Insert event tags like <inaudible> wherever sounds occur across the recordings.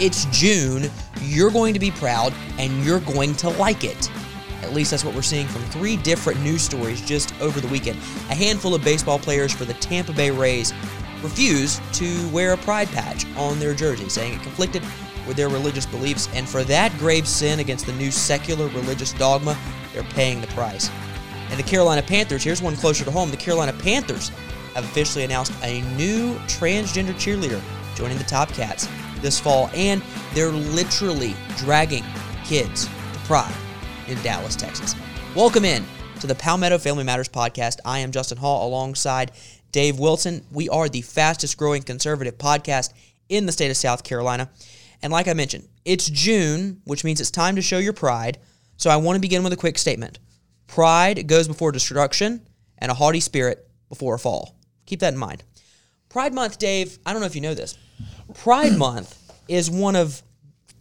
It's June. You're going to be proud and you're going to like it. At least that's what we're seeing from three different news stories just over the weekend. A handful of baseball players for the Tampa Bay Rays refused to wear a pride patch on their jersey, saying it conflicted with their religious beliefs, and for that grave sin against the new secular religious dogma, they're paying the price. And the Carolina Panthers, here's one closer to home. The Carolina Panthers have officially announced a new transgender cheerleader joining the Top Cats this fall, and they're literally dragging kids to pride in Dallas, Texas. Welcome in to the Palmetto Family Matters podcast. I am Justin Hall alongside Dave Wilson. We are the fastest growing conservative podcast in the state of South Carolina. And like I mentioned, it's June, which means it's time to show your pride. So I want to begin with a quick statement. Pride goes before destruction, and a haughty spirit before a fall. Keep that in mind. Pride Month, Dave, I don't know if you know this. Pride Month is one of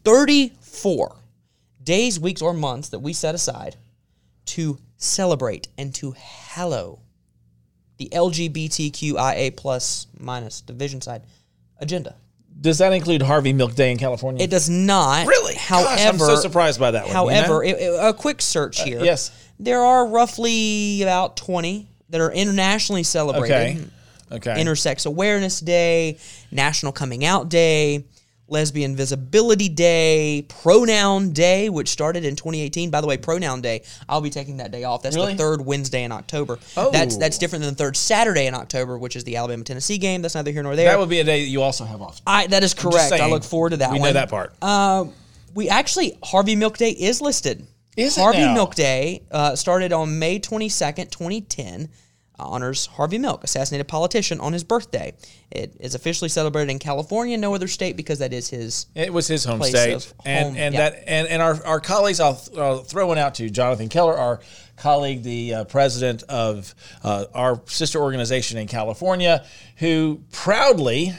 34 days, weeks, or months that we set aside to celebrate and to hallow the LGBTQIA plus minus division side agenda. Does that include Harvey Milk Day in California? It does not. Really? However, Gosh, I'm so surprised by that one. However, you know? it- it- a quick search uh, here. yes. There are roughly about 20 that are internationally celebrated. Okay. Okay. Intersex Awareness Day, National Coming Out Day, Lesbian Visibility Day, Pronoun Day, which started in 2018. By the way, Pronoun Day, I'll be taking that day off. That's Really? the third Wednesday in October. Oh. That's that's different than the third Saturday in October, which is the Alabama Tennessee game. That's neither here nor there. that would be a day that you also have off. I, that is correct. I look forward to that We one. know that part. Uh, we actually Harvey Milk Day is listed. Is it Harvey now? Milk Day uh, started on May 22nd, 2010. Honors Harvey Milk, assassinated politician, on his birthday. It is officially celebrated in California, no other state, because that is his. It was his home state, of and and yeah. that and, and our, our colleagues. I'll, I'll throw one out to Jonathan Keller, our colleague, the uh, president of uh, our sister organization in California, who proudly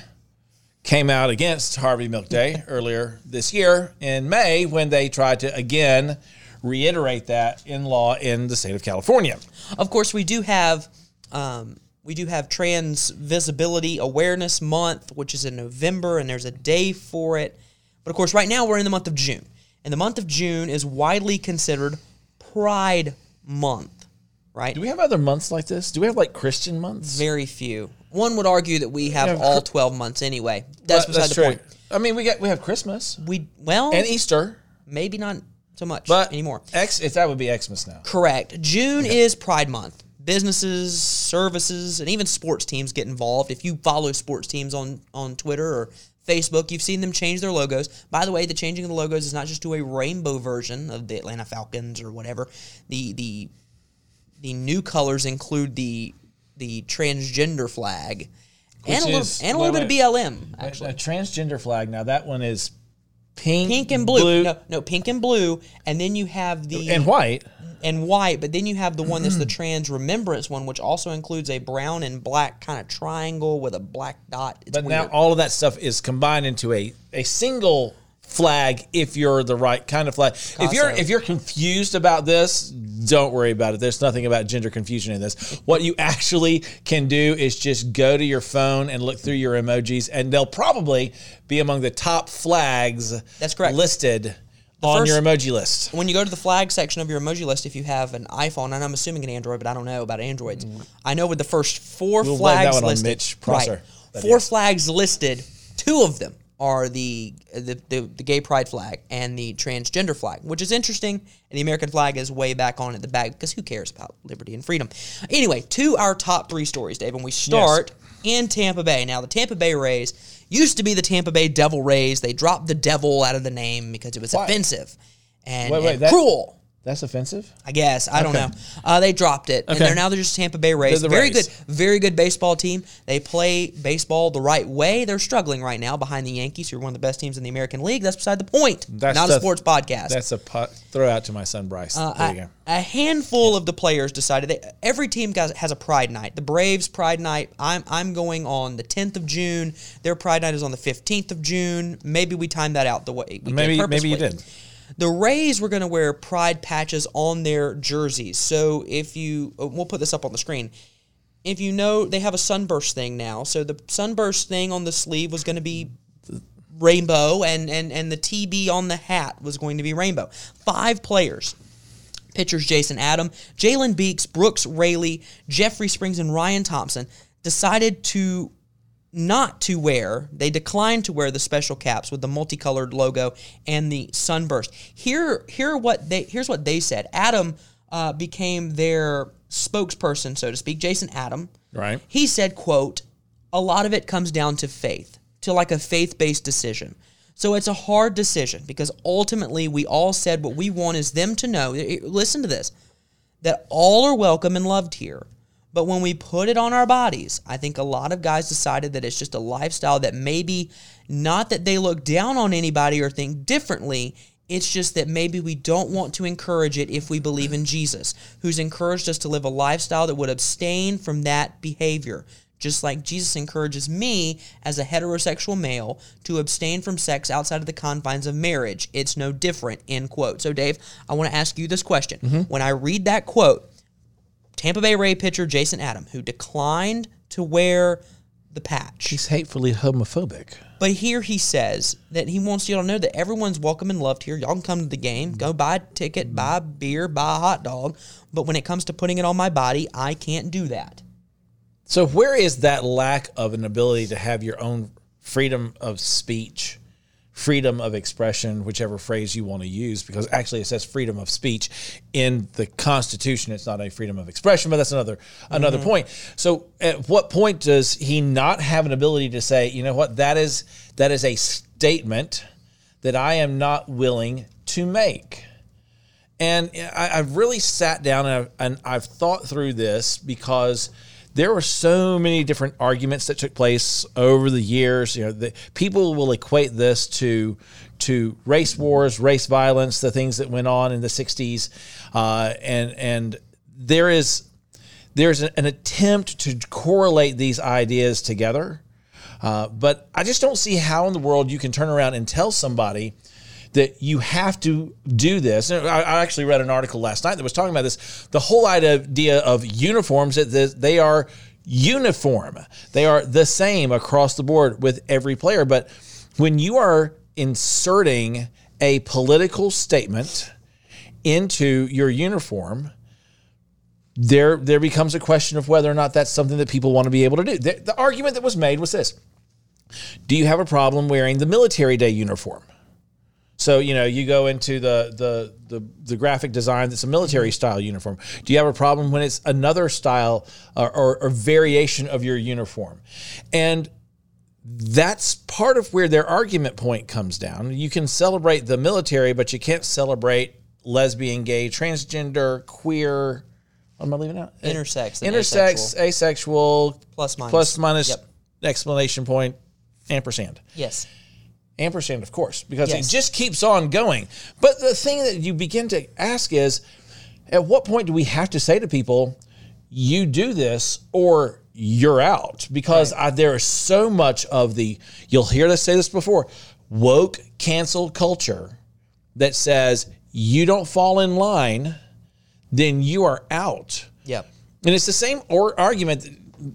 came out against Harvey Milk Day <laughs> earlier this year in May when they tried to again reiterate that in law in the state of California. Of course, we do have. Um, we do have Trans Visibility Awareness Month, which is in November, and there's a day for it. But of course, right now we're in the month of June. And the month of June is widely considered Pride Month, right? Do we have other months like this? Do we have like Christian months? Very few. One would argue that we have Yeah, all 12 months anyway. That's beside the point. I mean, we got we have Christmas We well, and Easter. maybe not so much But anymore. X, if that would be Xmas now. Correct. June is Pride Month. Businesses, services, and even sports teams get involved. If you follow sports teams on on Twitter or Facebook, you've seen them change their logos. By the way, the changing of the logos is not just to a rainbow version of the Atlanta Falcons or whatever. The the the new colors include the the transgender flag and a little is- and a little bit of. BLM A, actually. a transgender flag. Now that one is pink, Pink and blue. No, no, pink and blue, and then you have the and white. and white, but then you have the one that's the trans remembrance one, which also includes a brown and black kind of triangle with a black dot. It's But weird. now all of that stuff is combined into a a single flag if you're the right kind of flag. If you're if you're confused about this, don't worry about it. There's nothing about gender confusion in this. What you actually can do is just go to your phone and look through your emojis and they'll probably be among the top flags That's correct. listed on first- your emoji list. when you go to the flag section of your emoji list, if you have an iPhone, and I'm assuming an Android, but I don't know about Androids. I know with the first four Mm. We'll blame that flags listed, right, four flags listed, two of them are the, the the the gay pride flag and the transgender flag, which is interesting. And the American flag is way back on at the back because who cares about liberty and freedom? Anyway, to our top three stories, Dave, and we start in Tampa Bay. Now, the Tampa Bay Rays used to be the Tampa Bay Devil Rays. They dropped the devil out of the name because it was Why? offensive and, Wait, wait, and that- cruel. That's offensive. I guess I don't Okay. know. Uh, they dropped it, and they're now they're just Tampa Bay Rays. They're the very Rays. good, very good baseball team. They play baseball the right way. They're struggling right now behind the Yankees, who are one of the best teams in the American League. That's beside the point. That's Not a the- sports podcast. That's a pot, throw out to my son Bryce. Uh, there you a, go. a handful of the players decided that every team has a Pride Night. The Braves Pride Night. I'm I'm going on the 10th of June. Their Pride Night is on the 15th of June. Maybe we timed that out the way we did Maybe maybe you did. The Rays were going to wear pride patches on their jerseys. So if you, uh, we'll put this up on the screen. If you know, they have a sunburst thing now. So the sunburst thing on the sleeve was going to be rainbow, and, and, and the TB on the hat was going to be rainbow. Five players. Pitchers Jason Adam, Jalen Beeks, Brooks Raley, Jeffrey Springs, and Ryan Thompson decided to not to wear, they declined to wear the special caps with the multicolored logo and the sunburst. Here, here what they here's what they said. Adam uh, became their spokesperson, so to speak. Jason Adam, Right. He said, "quote A lot of it comes down to faith, to like a faith-based decision." So it's a hard decision because ultimately we all said what we want is them to know. Listen to this that all are welcome and loved here. But when we put it on our bodies, I think a lot of guys decided that it's just a lifestyle that maybe not that they look down on anybody or think differently. It's just that maybe we don't want to encourage it if we believe in Jesus, who's encouraged us to live a lifestyle that would abstain from that behavior. Just like Jesus encourages me as a heterosexual male to abstain from sex outside of the confines of marriage. It's no different, end quote. So, Dave, I want to ask you this question. Mm-hmm. When I read that quote, Tampa Bay Ray pitcher Jason Adam, who declined to wear the patch. He's hatefully homophobic. But here he says that he wants you all to know that everyone's welcome and loved here. Y'all can come to the game, go buy a ticket, mm-hmm. buy a beer, buy a hot dog. But when it comes to putting it on my body, I can't do that. So where is that lack of an ability to have your own freedom of speech, freedom of expression, whichever phrase you want to use, because actually it says freedom of speech in the Constitution. It's not a freedom of expression, but that's another another mm-hmm. point. So at what point does he not have an ability to say, you know what, that is that is a statement that I am not willing to make? And I, I've really sat down and I've, and I've thought through this because there were so many different arguments that took place over the years. You know, the, people will equate this to to race wars, race violence, the things that went on in the '60s, uh, and and there is there's an attempt to correlate these ideas together. Uh, but I just don't see how in the world you can turn around and tell somebody that you have to do this. And I, I actually read an article last night that was talking about this. The whole idea of uniforms that they are uniform, they are the same across the board with every player. But when you are inserting a political statement into your uniform, there there becomes a question of whether or not that's something that people want to be able to do. The, the argument that was made was this: Do you have a problem wearing the military day uniform? So you know, you go into the the the, the graphic design that's a military mm-hmm. style uniform. Do you have a problem when it's another style or, or, or variation of your uniform? And that's part of where their argument point comes down. You can celebrate the military, but you can't celebrate lesbian, gay, transgender, queer. What am I leaving out? Intersex, intersex, asexual, Plus minus. plus minus Yep. explanation point, ampersand Yes. Ampersand, of course, because Yes. it just keeps on going. But the thing that you begin to ask is, at what point do we have to say to people, "You do this," or "You're out"? Because I, there is so much of the you'll hear us say this before woke cancel culture that says you don't fall in line, then you are out. Yep. And it's the same or argument,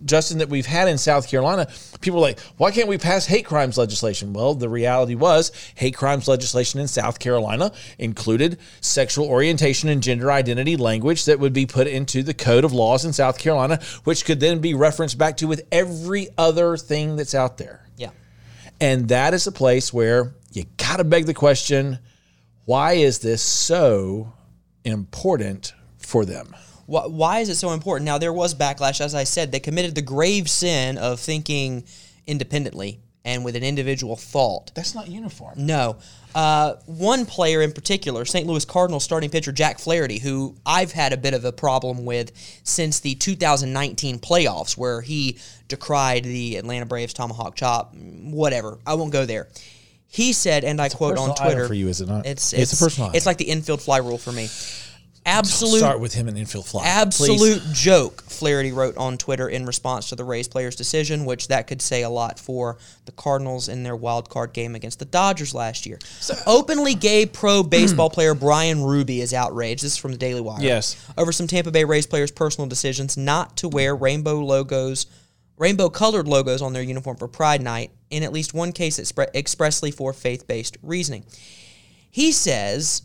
Justin, that we've had in South Carolina. People are like, why can't we pass hate crimes legislation? Well, the reality was hate crimes legislation in South Carolina included sexual orientation and gender identity language that would be put into the code of laws in South Carolina, which could then be referenced back to with every other thing that's out there. Yeah. And that is a place where you got to beg the question why is this so important for them? Why, why is it so important? Now, there was backlash, as I said. They committed the grave sin of thinking independently and with an individual thought. That's not uniform. No. Uh, one player in particular, St. Louis Cardinals starting pitcher Jack Flaherty, who I've had a bit of a problem with since the 2019 playoffs, where he decried the Atlanta Braves tomahawk chop, whatever. I won't go there. He said, and I quote on Twitter, for you, is it not? It's It's a personal It's item. like the infield fly rule for me. Absolute Start with him and infield fly. absolute please. joke Flaherty wrote on Twitter in response to the Rays player's decision, which that could say a lot for the Cardinals in their wild card game against the Dodgers last year. So, Openly gay pro <clears throat> baseball player Bryan Ruby is outraged. This is from the Daily Wire. Yes. Over some Tampa Bay Rays players' personal decisions not to wear rainbow logos rainbow colored logos on their uniform for Pride Night, in at least one case expre- expressly for faith based reasoning. He says,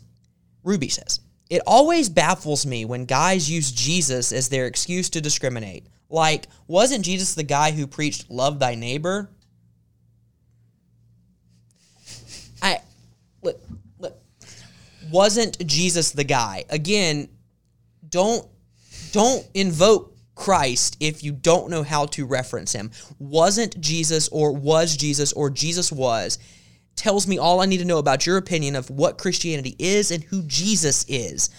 Ruby says, it always baffles me when guys use Jesus as their excuse to discriminate. Like, wasn't Jesus the guy who preached love thy neighbor? I look, look, wasn't Jesus the guy? Again, don't don't invoke Christ if you don't know how to reference him. Wasn't Jesus or was Jesus or Jesus was tells me all I need to know about your opinion of what Christianity is and who Jesus is.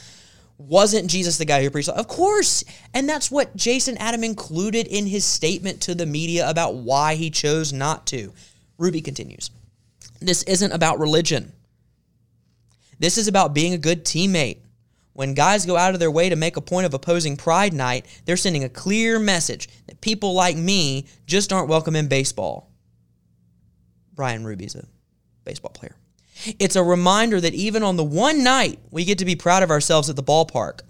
Wasn't Jesus the guy who preached? Of course. And that's what Jason Adam included in his statement to the media about why he chose not to. Ruby continues. This isn't about religion. This is about being a good teammate. When guys go out of their way to make a point of opposing Pride Night, they're sending a clear message that people like me just aren't welcome in baseball. Bryan Ruby's a baseball player. It's a reminder that even on the one night we get to be proud of ourselves at the ballpark,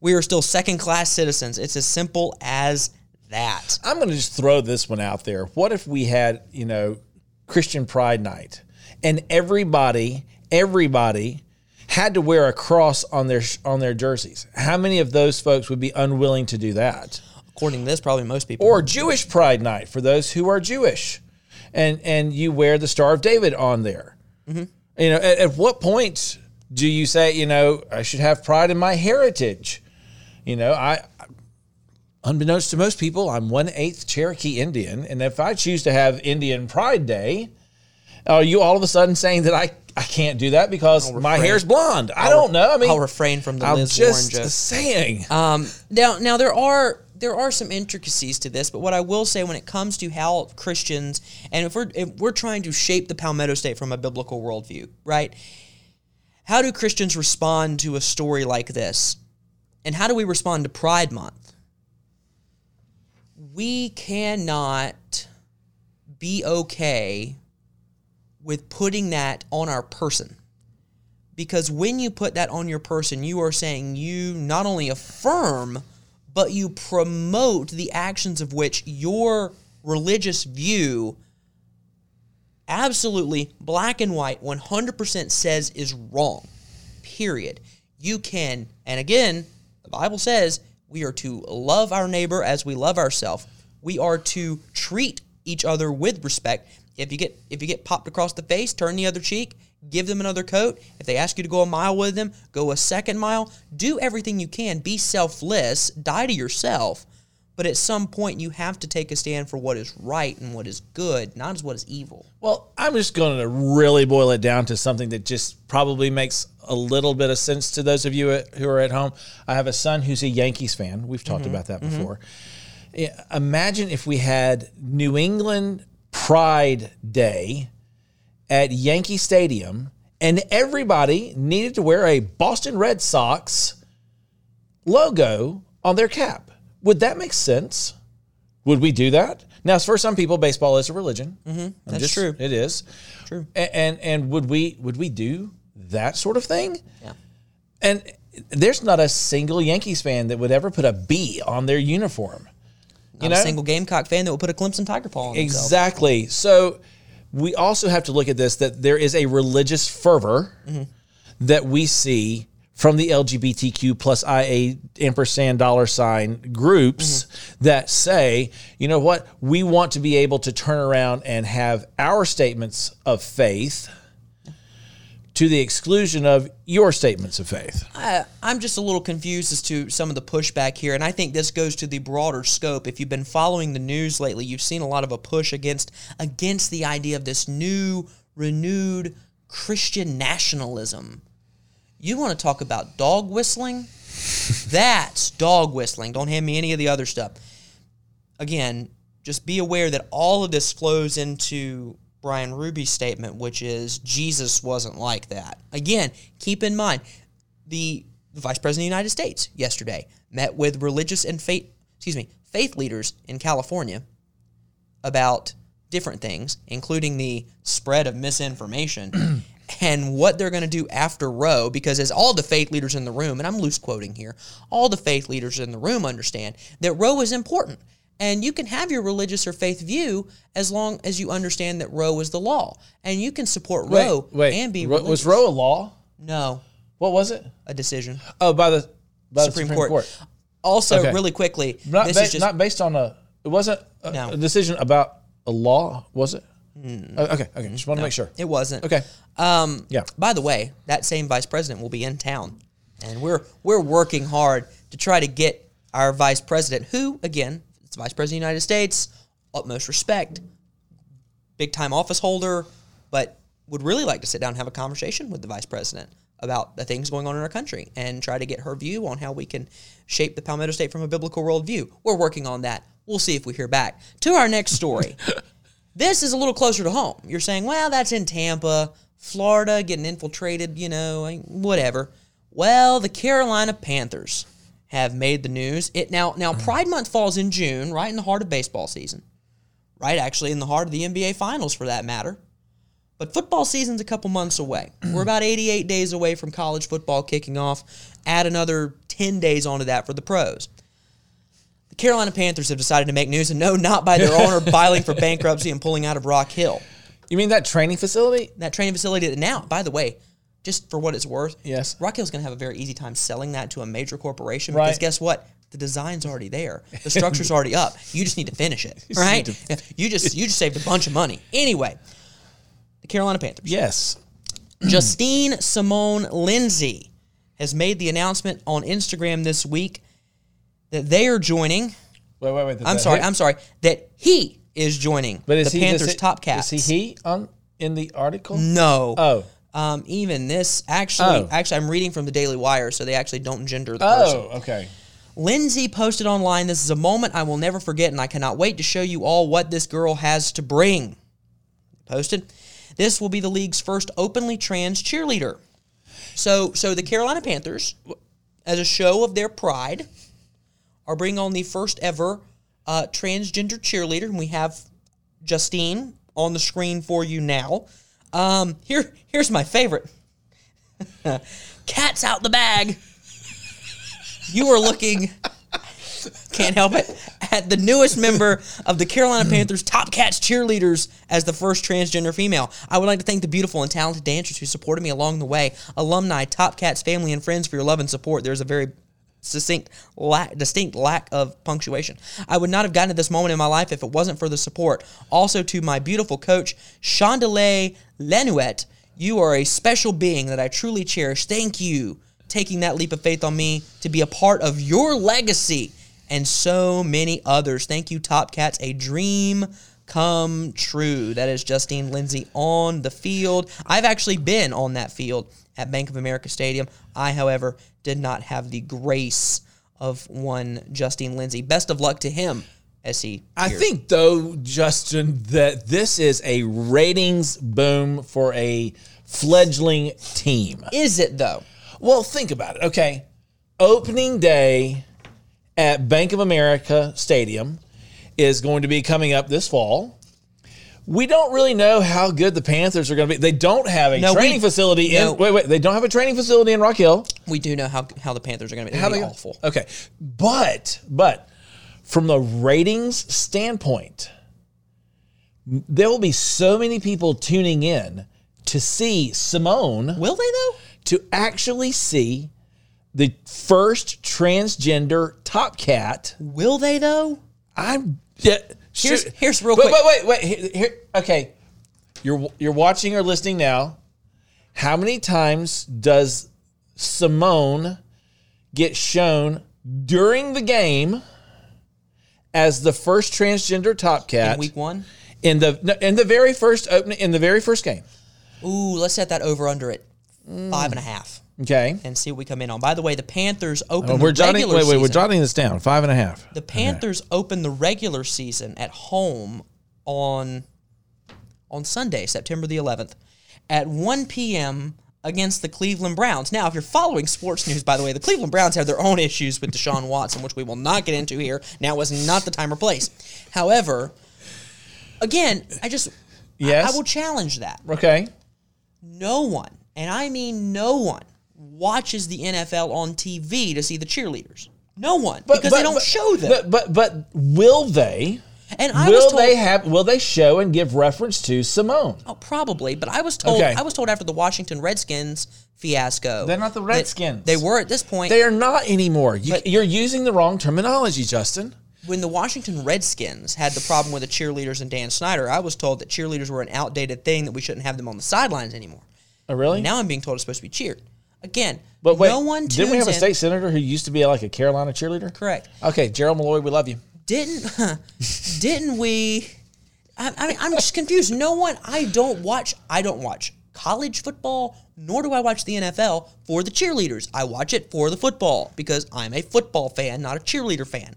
we are still second class citizens. It's as simple as that. I'm going to just throw this one out there. What if we had, you know, Christian Pride Night and everybody, everybody had to wear a cross on their on their jerseys? How many of those folks would be unwilling to do that? According to this, probably most people. Or Jewish Pride Night for those who are Jewish, and and you wear the Star of David on there. You know, at, at what point do you say, you know, I should have pride in my heritage? You know, I, unbeknownst to most people, I'm one eighth Cherokee Indian, and if I choose to have Indian Pride Day, are you all of a sudden saying that I I can't do that because my hair's blonde? I don't know. I mean, I'll refrain from the I'm Liz Warren just saying. Um, now, now there are there are some intricacies to this, but what I will say when it comes to how Christians and if we're if we're trying to shape the Palmetto State from a biblical worldview, right? How do Christians respond to a story like this, and how do we respond to Pride Month? We cannot be okay with putting that on our person because when you put that on your person, you are saying you not only affirm, but you promote the actions of which your religious view absolutely black and white 100% says is wrong. Period. You can, and again, the Bible says we are to love our neighbor as we love ourselves. We are to treat each other with respect. If you get if you get popped across the face, turn the other cheek, give them another coat. If they ask you to go a mile with them, go a second mile. Do everything you can. Be selfless. Die to yourself. But at some point, you have to take a stand for what is right and what is good, not as what is evil. Well, I'm just going to really boil it down to something that just probably makes a little bit of sense to those of you who are at home. I have a son who's a Yankees fan. We've talked mm-hmm. about that mm-hmm. before. Yeah, Imagine if we had New England Pride Day at Yankee Stadium and everybody needed to wear a Boston Red Sox logo on their cap. Would that make sense? Would we do that? Now, for some people, baseball is a religion. Mm-hmm, that's true. It is True. A- and and would we would we do that sort of thing? Yeah. And there's not a single Yankees fan that would ever put a B on their uniform. Not a single Gamecock fan that will put a Clemson Tiger paw on. Exactly. So we also have to look at this that there is a religious fervor that we see from the LGBTQ plus IA ampersand dollar sign groups that say, you know what, we want to be able to turn around and have our statements of faith to the exclusion of your statements of faith. I, I'm just a little confused as to some of the pushback here, and I think this goes to the broader scope. If you've been following the news lately, you've seen a lot of a push against against the idea of this new, renewed Christian nationalism. You want to talk about dog whistling? <laughs> That's dog whistling. Don't hand me any of the other stuff. Again, just be aware that all of this flows into Bryan Ruby's statement, which is Jesus wasn't like that. Again, keep in mind the Vice President of the United States yesterday met with religious and faith, excuse me, faith leaders in California about different things, including the spread of misinformation <clears throat> and what they're going to do after Roe. Because as all the faith leaders in the room, and I'm loose quoting here, all the faith leaders in the room understand that Roe is important. And you can have your religious or faith view as long as you understand that Roe is the law. And you can support Roe wait, and be Ro- was Roe a law? No, What was it? a decision. Oh, by the by Supreme, the Supreme Court. Court. Also, Okay. really quickly, Not, this ba- is just not based on a. It wasn't a, No. a decision about a law, was it? Oh, okay, okay. Just want to make sure. it wasn't. Okay. Um, Yeah. By the way, that same vice president will be in town, and we're we're working hard to try to get our vice president, who again, the vice president of the United States, utmost respect, big time office holder, but would really like to sit down and have a conversation with the vice president about the things going on in our country and try to get her view on how we can shape the Palmetto State from a biblical worldview. We're working on that. We'll see if we hear back. To our next story. <laughs> This is a little closer to home. You're saying, well, that's in Tampa, Florida, getting infiltrated, you know, whatever. Well, the Carolina Panthers have made the news. It now now mm. Pride Month falls in June, right in the heart of baseball season. Right, actually in the heart of the NBA finals for that matter. But football season's a couple months away. <clears throat> We're about 88 days away from college football kicking off. Add another 10 days onto that for the pros. The Carolina Panthers have decided to make news, and no, not by their owner <laughs> filing for bankruptcy and pulling out of Rock Hill. You mean that training facility? That training facility that now, by the way, just for what it's worth, Yes. Rock Hill's going to have a very easy time selling that to a major corporation because guess what? The design's already there. <laughs> The structure's already up. You just need to finish it, <laughs> right? You just you just saved a bunch of money. Anyway, the Carolina Panthers. Yes. <clears throat> Justine Simone Lindsay has made the announcement on Instagram this week that they are joining. Wait, wait, wait. I'm sorry, I'm sorry, that he is joining But is the he Panthers it- top cats. Is he he on in the article? No. Oh. Um, even this actually, Oh. actually, I'm reading from the Daily Wire, so they actually don't gender the person. Oh, okay. Lindsay posted online, "This is a moment I will never forget, and I cannot wait to show you all what this girl has to bring." Posted, "This will be the league's first openly trans cheerleader." So, so the Carolina Panthers, as a show of their pride, are bringing on the first ever uh, transgender cheerleader, and we have Justine on the screen for you now. Um, here, here's my favorite. <laughs> Cat's out the bag. You are looking, can't help it, at the newest member of the Carolina Panthers Top Cats cheerleaders as the first transgender female. I would like to thank the beautiful and talented dancers who supported me along the way. Alumni, Top Cats family, and friends for your love and support. There's a very succinct lack, distinct lack of punctuation. I would not have gotten to this moment in my life if it wasn't for the support. Also to my beautiful coach, Chandelier Lenuet, you are a special being that I truly cherish. Thank you taking that leap of faith on me to be a part of your legacy and so many others. Thank you, Top Cats. A dream come true. That is Justine Lindsay on the field. I've actually been on that field at Bank of America Stadium. I, however, did not have the grace of one Justine Lindsay. Best of luck to him as he. I think though, Justin, that this is a ratings boom for a fledgling team. Is it though? Well, think about it. Okay. Opening day at Bank of America Stadium is going to be coming up this fall. We don't really know how good the Panthers are going to be. They don't have a No, we- training facility no. in wait, wait, they don't have a training facility in Rock Hill. We do know how how the Panthers are going to be. They're How they awful. Okay. But but from the ratings standpoint, there will be so many people tuning in to see Simone Will they though? to actually see the first transgender top cat. Will they though? I'm yeah, Here's- shoot. here's real wait, quick. Wait, wait, wait. Here, here- okay, you're you're watching or listening now. How many times does Simone get shown during the game as the first transgender top cat In week one. in the in the very first opening in the very first game? Ooh, let's set that over under it. Mm. Five and a half. Okay, And see what we come in on. By the way, the Panthers oh, open Oh, we're jotting. Wait, wait, we're season. jotting this down. Five and a half. The Panthers open the regular season at home on on Sunday, September the 11th, at 1 p.m. against the Cleveland Browns. Now, if you're following sports news, by the way, the Cleveland Browns have their own issues with Deshaun Watson, which we will not get into here. Now is not the time or place. However, again, I just I- Yes. I will challenge that. Okay. No one, and I mean no one, watches the NFL on TV to see the cheerleaders. No one, because they don't but- show them. But but but will they? and I was will told, they have? Will they show and give reference to Simone? oh, probably, but I was told Okay. I was told after the Washington Redskins fiasco, They're not the Redskins. They were at this point. They are not anymore. You, But- you're using the wrong terminology, Justin. when the Washington Redskins had the problem with the cheerleaders and Dan Snyder, I was told that cheerleaders were an outdated thing that we shouldn't have them on the sidelines anymore. Oh, really? Now I'm being told it's supposed to be cheered. Again, but wait, no one tunes didn't we have a in- state senator who used to be like a Carolina cheerleader? Correct. Okay, Gerald Malloy, we love you. Didn't <laughs> didn't we? I, I mean, I'm just confused. No one. I don't watch. I don't watch college football, nor do I watch the NFL for the cheerleaders. I watch it for the football because I'm a football fan, not a cheerleader fan.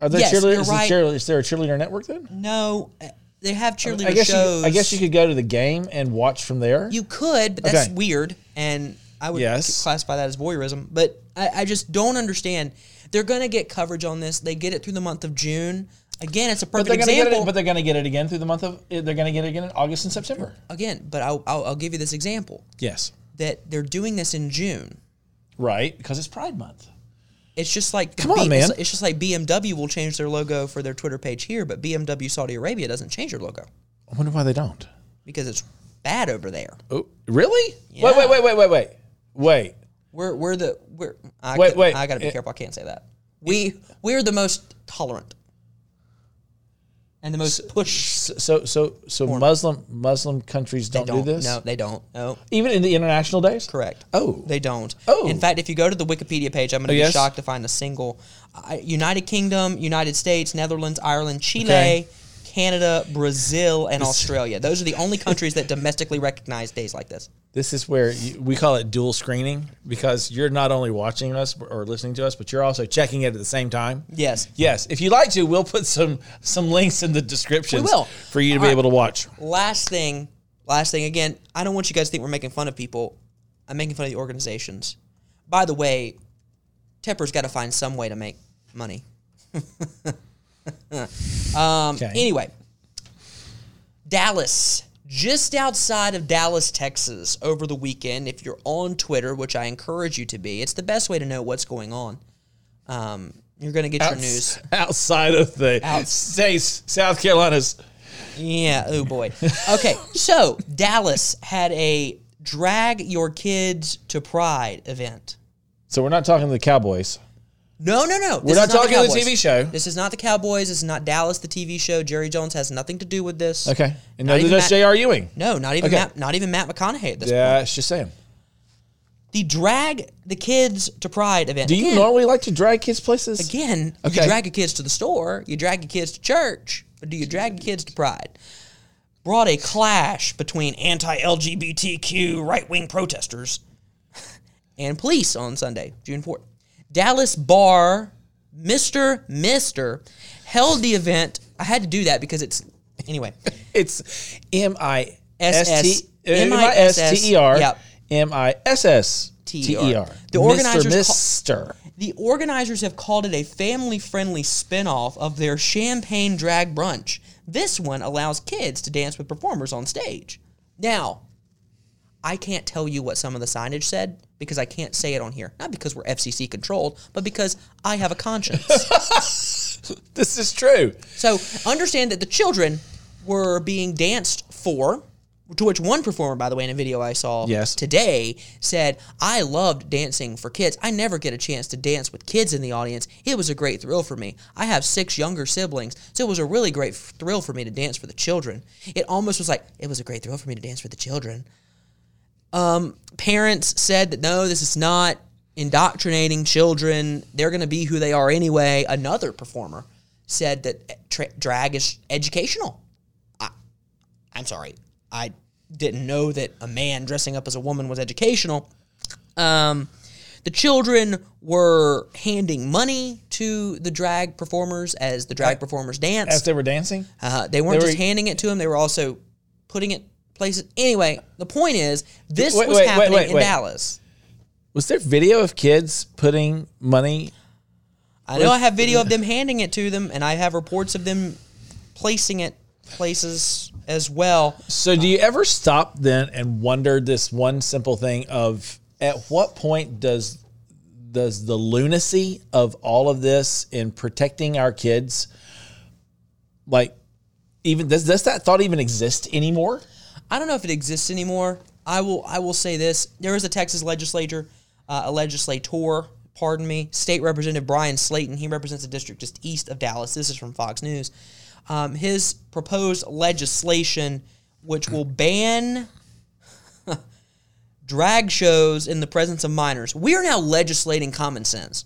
Are there Yes, cheerleaders? Is, right. cheerleader- is there a cheerleader network then? No, uh, they have cheerleader I guess shows. you, I guess you could go to the game and watch from there. You could, but that's Okay. weird, and I would Yes. classify that as voyeurism. But I, I just don't understand. They're going to get coverage on this. They get it through the month of June. Again, it's a perfect get example. it. But they're going to get it again through the month of. Eh, they're going to get it again in August and September. Again, but I'll, I'll, I'll give you this example Yes. that they're doing this in June. Right, because it's Pride Month. It's just like Come on, it's, man. It's just like BMW will change their logo for their Twitter page here, but BMW Saudi Arabia doesn't change their logo I wonder why they don't. because it's bad over there. Oh, really? Yeah. Wait, wait, wait, wait, wait, wait, wait. We're we're the we're I Wait, could- wait. I got to be It- careful. I can't say that. We we're the most tolerant and the most push. So, so, so Muslim Muslim countries don't, Don't do this. No, they don't. No, even in the international days. correct. Oh. they don't. Oh. in fact, if you go to the Wikipedia page, I'm going to Oh, be yes? shocked to find a single uh, United Kingdom, United States, Netherlands, Ireland, Chile. Okay. Canada, Brazil, and Australia. Those are the only countries that domestically recognize days like this. This is where you, we call it dual screening because you're not only watching us or listening to us, but you're also checking it at the same time. Yes. Yes, if you'd like to, we'll put some some links in the description. We will. for you to All be right. able to watch. Last thing, last thing. Again, I don't want you guys to think we're making fun of people. I'm making fun of the organizations. By the way, Tepper's got to find some way to make money. <laughs> <laughs> um, Okay. Anyway, Dallas, just outside of Dallas, Texas, over the weekend. If you're on Twitter, which I encourage you to be, it's the best way to know what's going on. Um, you're going to get your news. <laughs> outside of the Outs- states, South Carolina's. Yeah. Oh boy. Okay. so Dallas had a drag your kids to Pride event. So we're not talking to the Cowboys. No, no, no. We're not talking the TV show. This is not the Cowboys. This is not Dallas, the TV show. Jerry Jones has nothing to do with this. Okay, and Not neither does J.R. Ewing. No, not even Okay. Matt, not even Matt McConaughey at this Yeah, point. it's just saying. The drag the kids to Pride event. Do you again, normally like to drag kids places? Again, you Okay. drag your kids to the store, you drag your kids to church, but do you drag your kids to Pride? Brought a clash between anti LGBTQ right wing protesters <laughs> and police on Sunday, June 4th. Dallas Bar, Mr. Mister, held the event. I had to do that because it's, anyway, <laughs> It's M I S T M I S T E R. M I S S T E R. The organizers call- Mister. The organizers have called it a family friendly spin off of their champagne drag brunch. This one allows kids to dance with performers on stage. Now, I can't tell you what some of the signage said because I can't say it on here. Not because we're FCC controlled, but because I have a conscience. <laughs> This is true. so understand that the children were being danced for. To which one performer, by the way, in a video I saw Yes. today, said, I loved dancing for kids. I never get a chance to dance with kids in the audience. It was a great thrill for me. I have six younger siblings, so it was a really great thrill for me to dance for the children. It almost was like, it was a great thrill for me to dance for the children. Um, parents said that no, this is not indoctrinating children. They're going to be who they are anyway. Another performer said that tra- drag is educational. I, I'm sorry, I didn't know that a man dressing up as a woman was educational. Um, the children were handing money to the drag performers as the drag performers danced. As they were dancing, Uh, they weren't They just were- handing it to them; they were also putting it places. Anyway, the point is, this Wait, was wait, happening wait, in. Dallas. was there video of kids putting money? I know I have video of them handing it to them, and I have reports of them placing it places as well. So do you ever stop then and wonder this one simple thing of at what point does does the lunacy of all of this in protecting our kids like even does, does that thought even exist anymore I don't know if it exists anymore. I will I will say this: there is a Texas legislature, uh, a legislator, pardon me, State Representative Bryan Slaton. He represents a district just east of Dallas. This is from Fox News. Um, his proposed legislation, which will ban <laughs> drag shows in the presence of minors. We are now legislating common sense.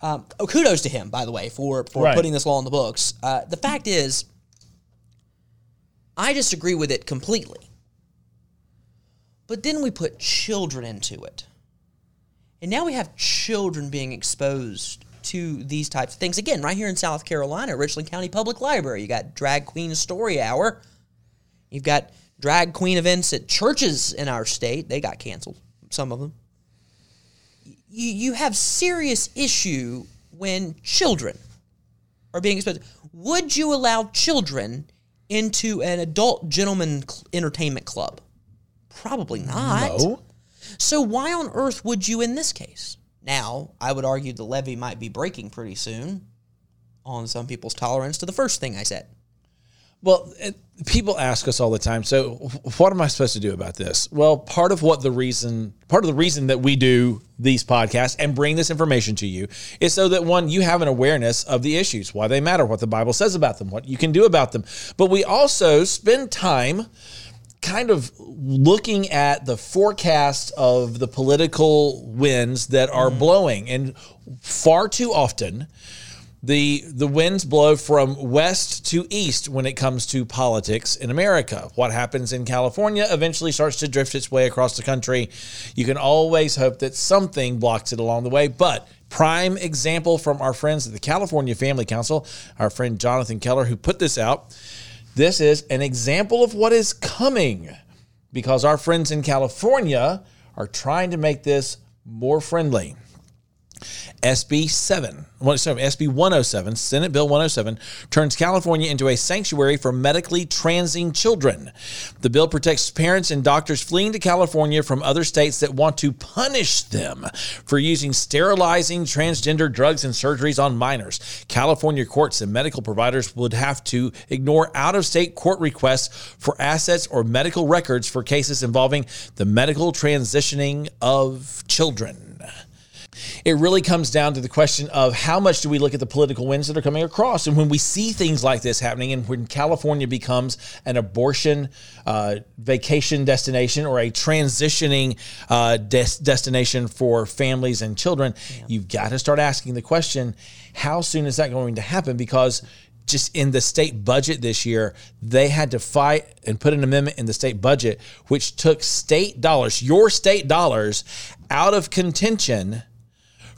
Um, oh, kudos to him, by the way, for for Right. putting this law in the books. Uh, the fact is. I disagree with it completely. But then we put children into it. And now we have children being exposed to these types of things. Again, right here in South Carolina, Richland County Public Library, you got Drag Queen Story Hour. You've got drag queen events at churches in our state. They got canceled, some of them. You, you have serious issue when children are being exposed. Would you allow children into an adult gentleman cl- entertainment club? Probably not. no So why on earth would you in this case? Now, I would argue the levee might be breaking pretty soon on some people's tolerance to the first thing I said. Well, it, people ask us all the time. So, what am I supposed to do about this? Well, part of what the reason, part of the reason that we do these podcasts and bring this information to you is so that one, you have an awareness of the issues, why they matter, what the Bible says about them, what you can do about them. But we also spend time kind of looking at the forecast of the political winds that are mm-hmm. blowing and far too often the the winds blow from west to east when it comes to politics in America. What happens in California eventually starts to drift its way across the country. You can always hope that something blocks it along the way, but prime example from our friends at the California Family Council, our friend Jonathan Keller who put this out. This is an example of what is coming because our friends in California are trying to make this more friendly. SB 7, well, sorry, SB 107, Senate Bill 107, turns California into a sanctuary for medically transing children. The bill protects parents and doctors fleeing to California from other states that want to punish them for using sterilizing transgender drugs and surgeries on minors. California courts and medical providers would have to ignore out of state court requests for assets or medical records for cases involving the medical transitioning of children it really comes down to the question of how much do we look at the political winds that are coming across. And when we see things like this happening, and when California becomes an abortion uh, vacation destination or a transitioning uh, des- destination for families and children, you've got to start asking the question how soon is that going to happen? Because just in the state budget this year, they had to fight and put an amendment in the state budget, which took state dollars, your state dollars, out of contention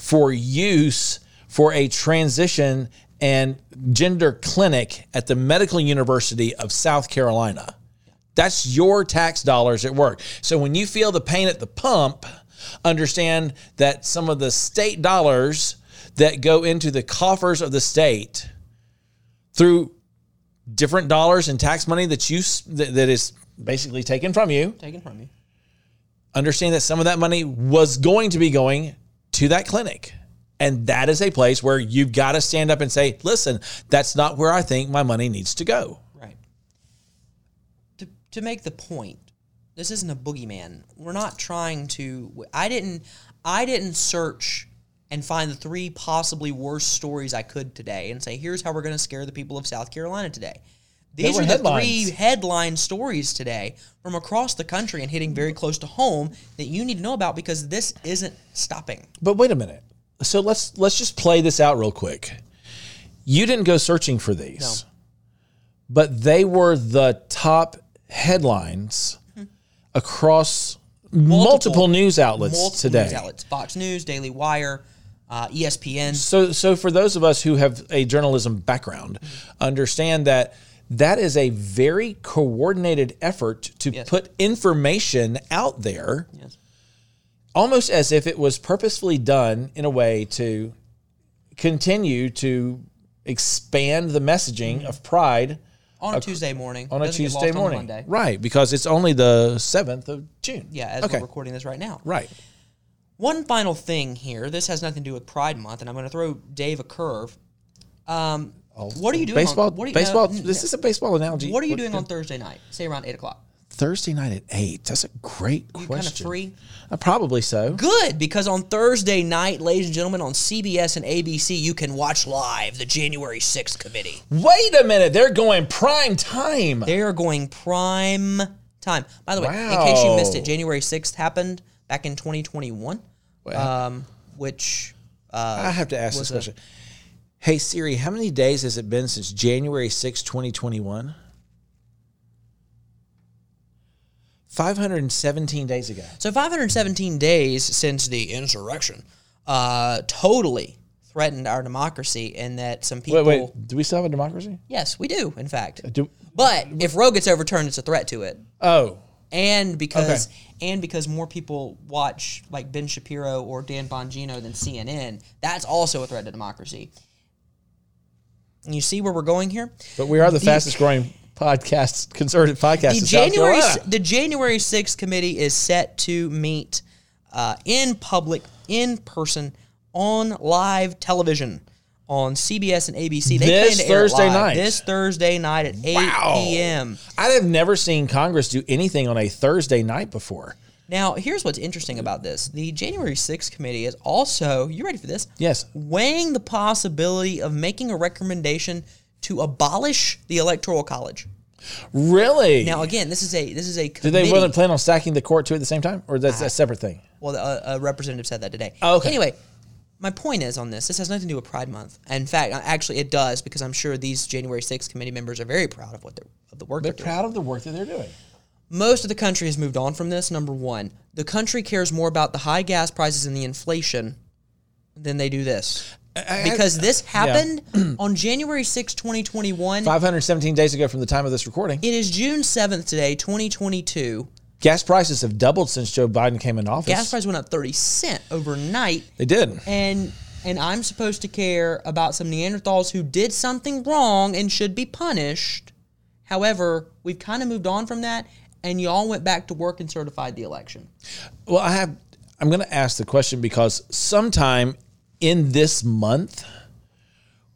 for use for a transition and gender clinic at the Medical University of South Carolina. That's your tax dollars at work. So when you feel the pain at the pump, understand that some of the state dollars that go into the coffers of the state through different dollars and tax money that you that, that is basically taken from you Taken from you. understand that some of that money was going to be going to that clinic. And that is a place where you've got to stand up and say, listen, that's not where I think my money needs to go. Right. To, to make the point, this isn't a boogeyman. We're not trying to. I didn't. I didn't search and find the three possibly worst stories I could today and say, here's how we're going to scare the people of South Carolina today. These are the headlines. three headline stories today from across the country and hitting very close to home that you need to know about because this isn't stopping. But wait a minute. So let's let's just play this out real quick. You didn't go searching for these. But they were the top headlines across multiple, news outlets Multiple today. news outlets: Fox News, Daily Wire, uh, ESPN. So, so for those of us who have a journalism background, understand that that is a very coordinated effort to Yes. put information out there, Yes. almost as if it was purposefully done in a way to continue to expand the messaging of pride on a Tuesday morning. on a Tuesday on morning. Monday. right? Because it's only the seventh of June. Yeah, as Okay. we're recording this right now. Right. One final thing here. This has nothing to do with Pride Month, and I'm going to throw Dave a curve. Um, what are you doing? on- Baseball. what are you- baseball. uh, this is a baseball analogy. What are you doing on Thursday night? Say around eight o'clock. Thursday night at eight? That's a great question. Kind of free. Uh, probably so. Good, because on Thursday night, ladies and gentlemen, on CBS and ABC, you can watch live the January 6th committee. Wait a minute. They're going prime time. They are going prime time. By the way, in case you missed it, January 6th happened back in 2021, um, which uh, I have to ask this a- question. Hey Siri, how many days has it been since January 6, 2021? 517 days ago. So 517 days since the insurrection uh, totally threatened our democracy, in that some people. Wait, wait. Do we still have a democracy? Yes, we do, in fact. Do, But if Roe gets overturned, it's a threat to it. oh, and because and because more people watch like Ben Shapiro or Dan Bongino than CNN, that's also a threat to democracy. And you see where we're going here? but we are the, fastest growing podcast, conservative podcast The in January the January 6th committee is set to meet uh, in public, in person, on live television on CBS and ABC. They This to Thursday night. This Thursday night at 8 p.m. I have never seen Congress do anything on a Thursday night before. Now, here's what's interesting about this. The January 6th committee is also, you ready for this? Yes. Weighing the possibility of making a recommendation to abolish the electoral college. Really? Now, again, this is a this is a Did committee. they want to plan on stacking the court too at the same time, or that's a separate thing? well, a, a representative said that today. Oh, okay. Anyway, my point is on this. This has nothing to do with Pride Month. In fact, uh, actually, it does because I'm sure these January 6th committee members are very proud of what they're of the work They're they're, doing. proud of the work that they're doing. Most of the country has moved on from this. Number one, the country cares more about the high gas prices and the inflation than they do this. Because this happened <clears throat> on January 6, 2021. 517 days ago from the time of this recording. It is June 7th today, 2022. Gas prices have doubled since Joe Biden came in office. Gas prices went up 30 cent overnight. They did. And and I'm supposed to care about some Neanderthals who did something wrong and should be punished. However, we've kind of moved on from that and y'all went back to work and certified the election. Well, I have. I'm going to ask the question because sometime in this month,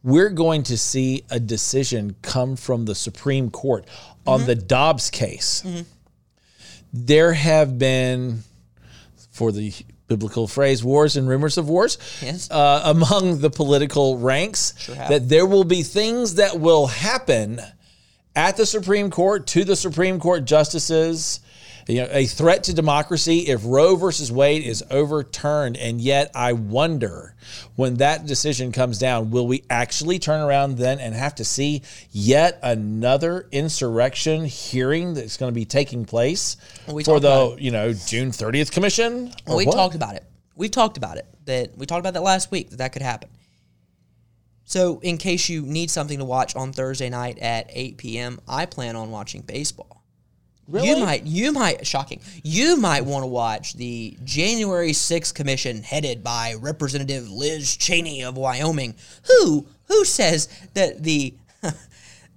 we're going to see a decision come from the Supreme Court on Mm-hmm. the Dobbs case. There have been, for the biblical phrase, wars and rumors of wars Yes. uh, among the political ranks. have. that there will be things that will happen at the Supreme Court to the Supreme Court justices. You know, a threat to democracy if Roe versus Wade is overturned. And yet, I wonder when that decision comes down, will we actually turn around then and have to see yet another insurrection hearing that's going to be taking place we for the you know June 30th commission? Or we what? talked about it. We've talked about it. That we talked about that last week that that could happen. So, in case you need something to watch on Thursday night at 8 p.m., I plan on watching baseball. Really? You might, you might, shocking. You might want to watch the January 6th commission headed by Representative Liz Cheney of Wyoming, who who says that the <laughs>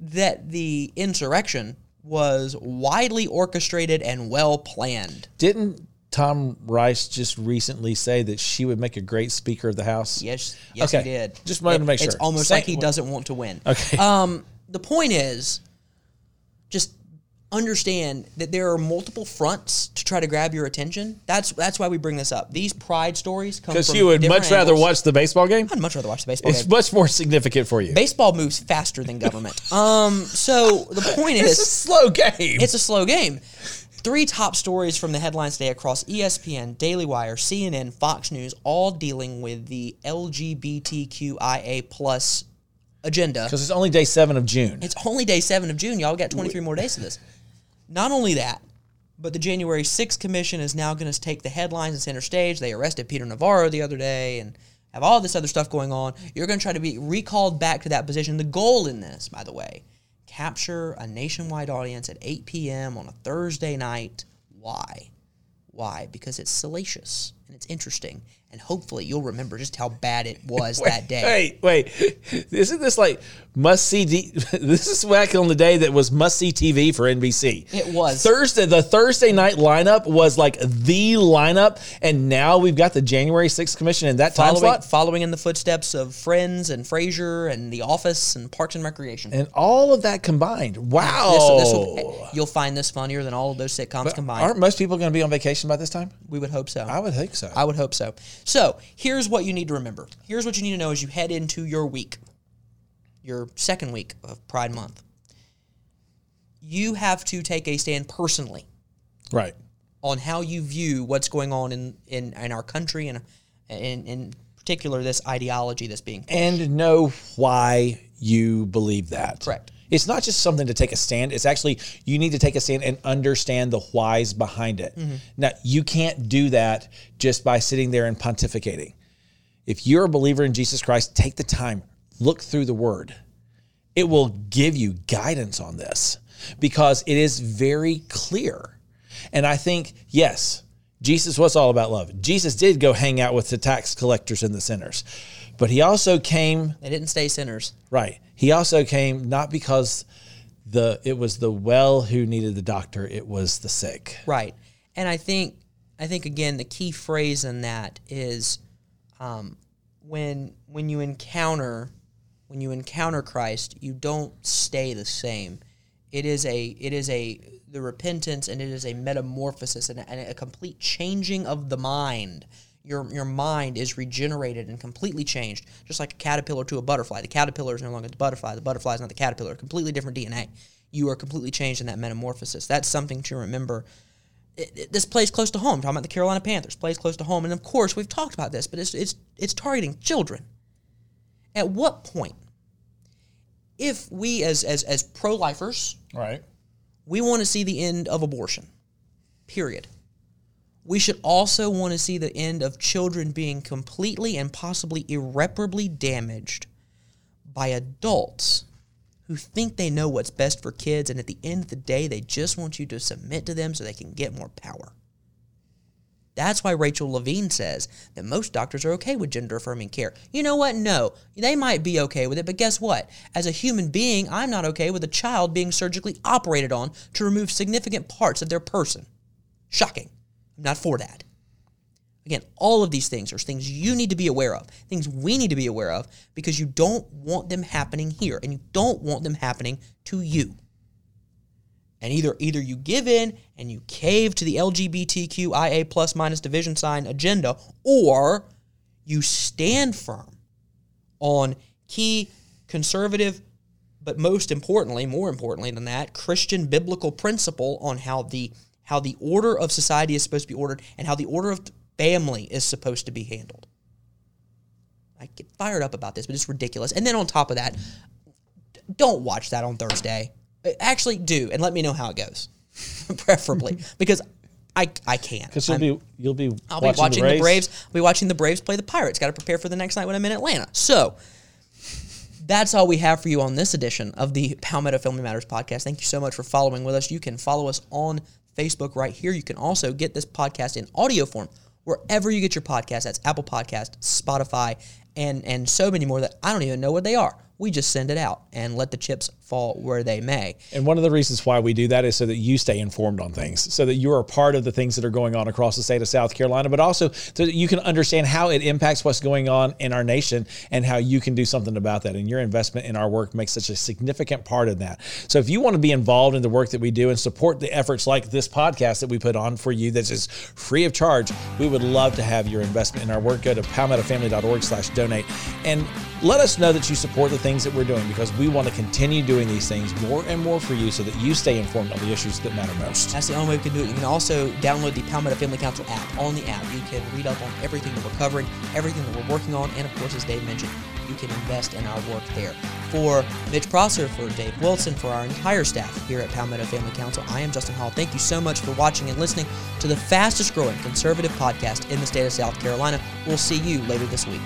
that the insurrection was widely orchestrated and well planned. Didn't Tom Rice just recently say that she would make a great Speaker of the House? Yes, yes, Okay. he did. Just wanted to make sure. It's almost Say- like he doesn't want to win. Okay. <laughs> Um, the point is, just understand that there are multiple fronts to try to grab your attention. That's that's why we bring this up. These pride stories come Because you would much rather angles. watch the baseball game? I'd much rather watch the baseball game. It's game. much more significant for you. Baseball moves faster than government. um, so the point <laughs> is, It's a slow game. it's a slow game. Three top stories from the headlines today across ESPN, Daily Wire, CNN, Fox News, all dealing with the LGBTQIA plus agenda. Because it's only day seven of June. It's only day seven of June. Y'all got 23 more days of this. Not only that, but the January 6th commission is now going to take the headlines and center stage. They arrested Peter Navarro the other day and have all this other stuff going on. You're going to try to be recalled back to that position. The goal in this, by the way, capture a nationwide audience at 8 p.m. on a Thursday night. Why? Why? Because it's salacious and it's interesting. And hopefully, you'll remember just how bad it <laughs> was that day. Wait, wait. <laughs> Isn't this like must see? D- <laughs> this is back on the day that was must see TV for NBC. It was. Thursday. The Thursday night lineup was like the lineup, and now we've got the January 6th commission in that time Following, slot. following in the footsteps of Friends and Frasier and The Office and Parks and Recreation. And all of that combined. Wow. This- this will- you'll find this funnier than all of those sitcoms combined. Aren't most people going to be on vacation by this time? we would hope so. I would think so. I would hope so. So here's what you need to remember. Here's what you need to know as you head into your week, your second week of Pride Month. You have to take a stand personally right. on how you view what's going on in, in, in our country and in, in particular this ideology that's being And know why you believe that. Correct. It's not just something to take a stand. It's actually you need to take a stand and understand the whys behind it. Mm-hmm. Now, you can't do that just by sitting there and pontificating. If you're a believer in Jesus Christ, take the time, look through the word. It will give you guidance on this because it is very clear. And I think, yes, Jesus was all about love. Jesus did go hang out with the tax collectors and the sinners, but he also came They didn't stay sinners. Right. He also came not because the it was the well who needed the doctor, it was the sick. Right. And I think I think again the key phrase in that is um, when when you encounter when you encounter Christ, you don't stay the same. It is a it is a the repentance and it is a metamorphosis and a, and a complete changing of the mind. Your, your mind is regenerated and completely changed, just like a caterpillar to a butterfly. The caterpillar is no longer the butterfly. The butterfly is not the caterpillar. Completely different DNA. You are completely changed in that metamorphosis. That's something to remember it, it- this plays close to home. I'm talking about the Carolina Panthers plays close to home, and of course we've talked about this, but it's it's it's targeting children. At what point, if we as as as pro lifers, Right. we want to see the end of abortion, period. We should also want to see the end of children being completely and possibly irreparably damaged by adults who think they know what's best for kids, and at the end of the day, they just want you to submit to them so they can get more power. That's why Rachel Levine says that most doctors are okay with gender affirming care. You know what? No, they might be okay with it, but guess what? As a human being, I'm not okay with a child being surgically operated on to remove significant parts of their person. Shocking. I'm not for that. Again, all of these things are things you need to be aware of, things we need to be aware of, because you don't want them happening here, and you don't want them happening to you. And either either you give in and you cave to the LGBTQIA plus minus division sign agenda, or you stand firm on key conservative, but most importantly, more importantly than that, Christian biblical principle on how the how the order of society is supposed to be ordered and how the order of family is supposed to be handled. I get fired up about this, but it's ridiculous. And then on top of that, don't watch that on Thursday. Uh, Actually, do and let me know how it goes, <laughs> preferably <laughs> because I I can't. Because you'll be you'll be I'll be watching the Braves. I'll be watching the Braves play the Pirates. Got to prepare for the next night when I'm in Atlanta. So that's all we have for you on this edition of the Palmetto Family Matters podcast. Thank you so much for following with us. You can follow us on Facebook right here. You can also get this podcast in audio form wherever you get your podcast. That's Apple Podcast, Spotify, and and so many more that I don't even know what they are. We just send it out and let the chips fall where they may. And one of the reasons why we do that is so that you stay informed on things, so that you are a part of the things that are going on across the state of South Carolina, but also so that you can understand how it impacts what's going on in our nation and how you can do something about that. And your investment in our work makes such a significant part of that. So if you want to be involved in the work that we do and support the efforts like this podcast that we put on for you that is free of charge, we would love to have your investment in our work. Go to palmettofamily.org slash donate and let us know that you support the things that we're doing because we want to continue doing these things more and more for you so that you stay informed on the issues that matter most. That's the only way we can do it. You can also download the Palmetto Family Council app. On the app, you can read up on everything that we're covering, everything that we're working on, and of course, as Dave mentioned, you can invest in our work there. For Mitch Prosser, for Dave Wilson, for our entire staff here at Palmetto Family Council, I am Justin Hall. Thank you so much for watching and listening to the fastest growing conservative podcast in the state of South Carolina. We'll see you later this week.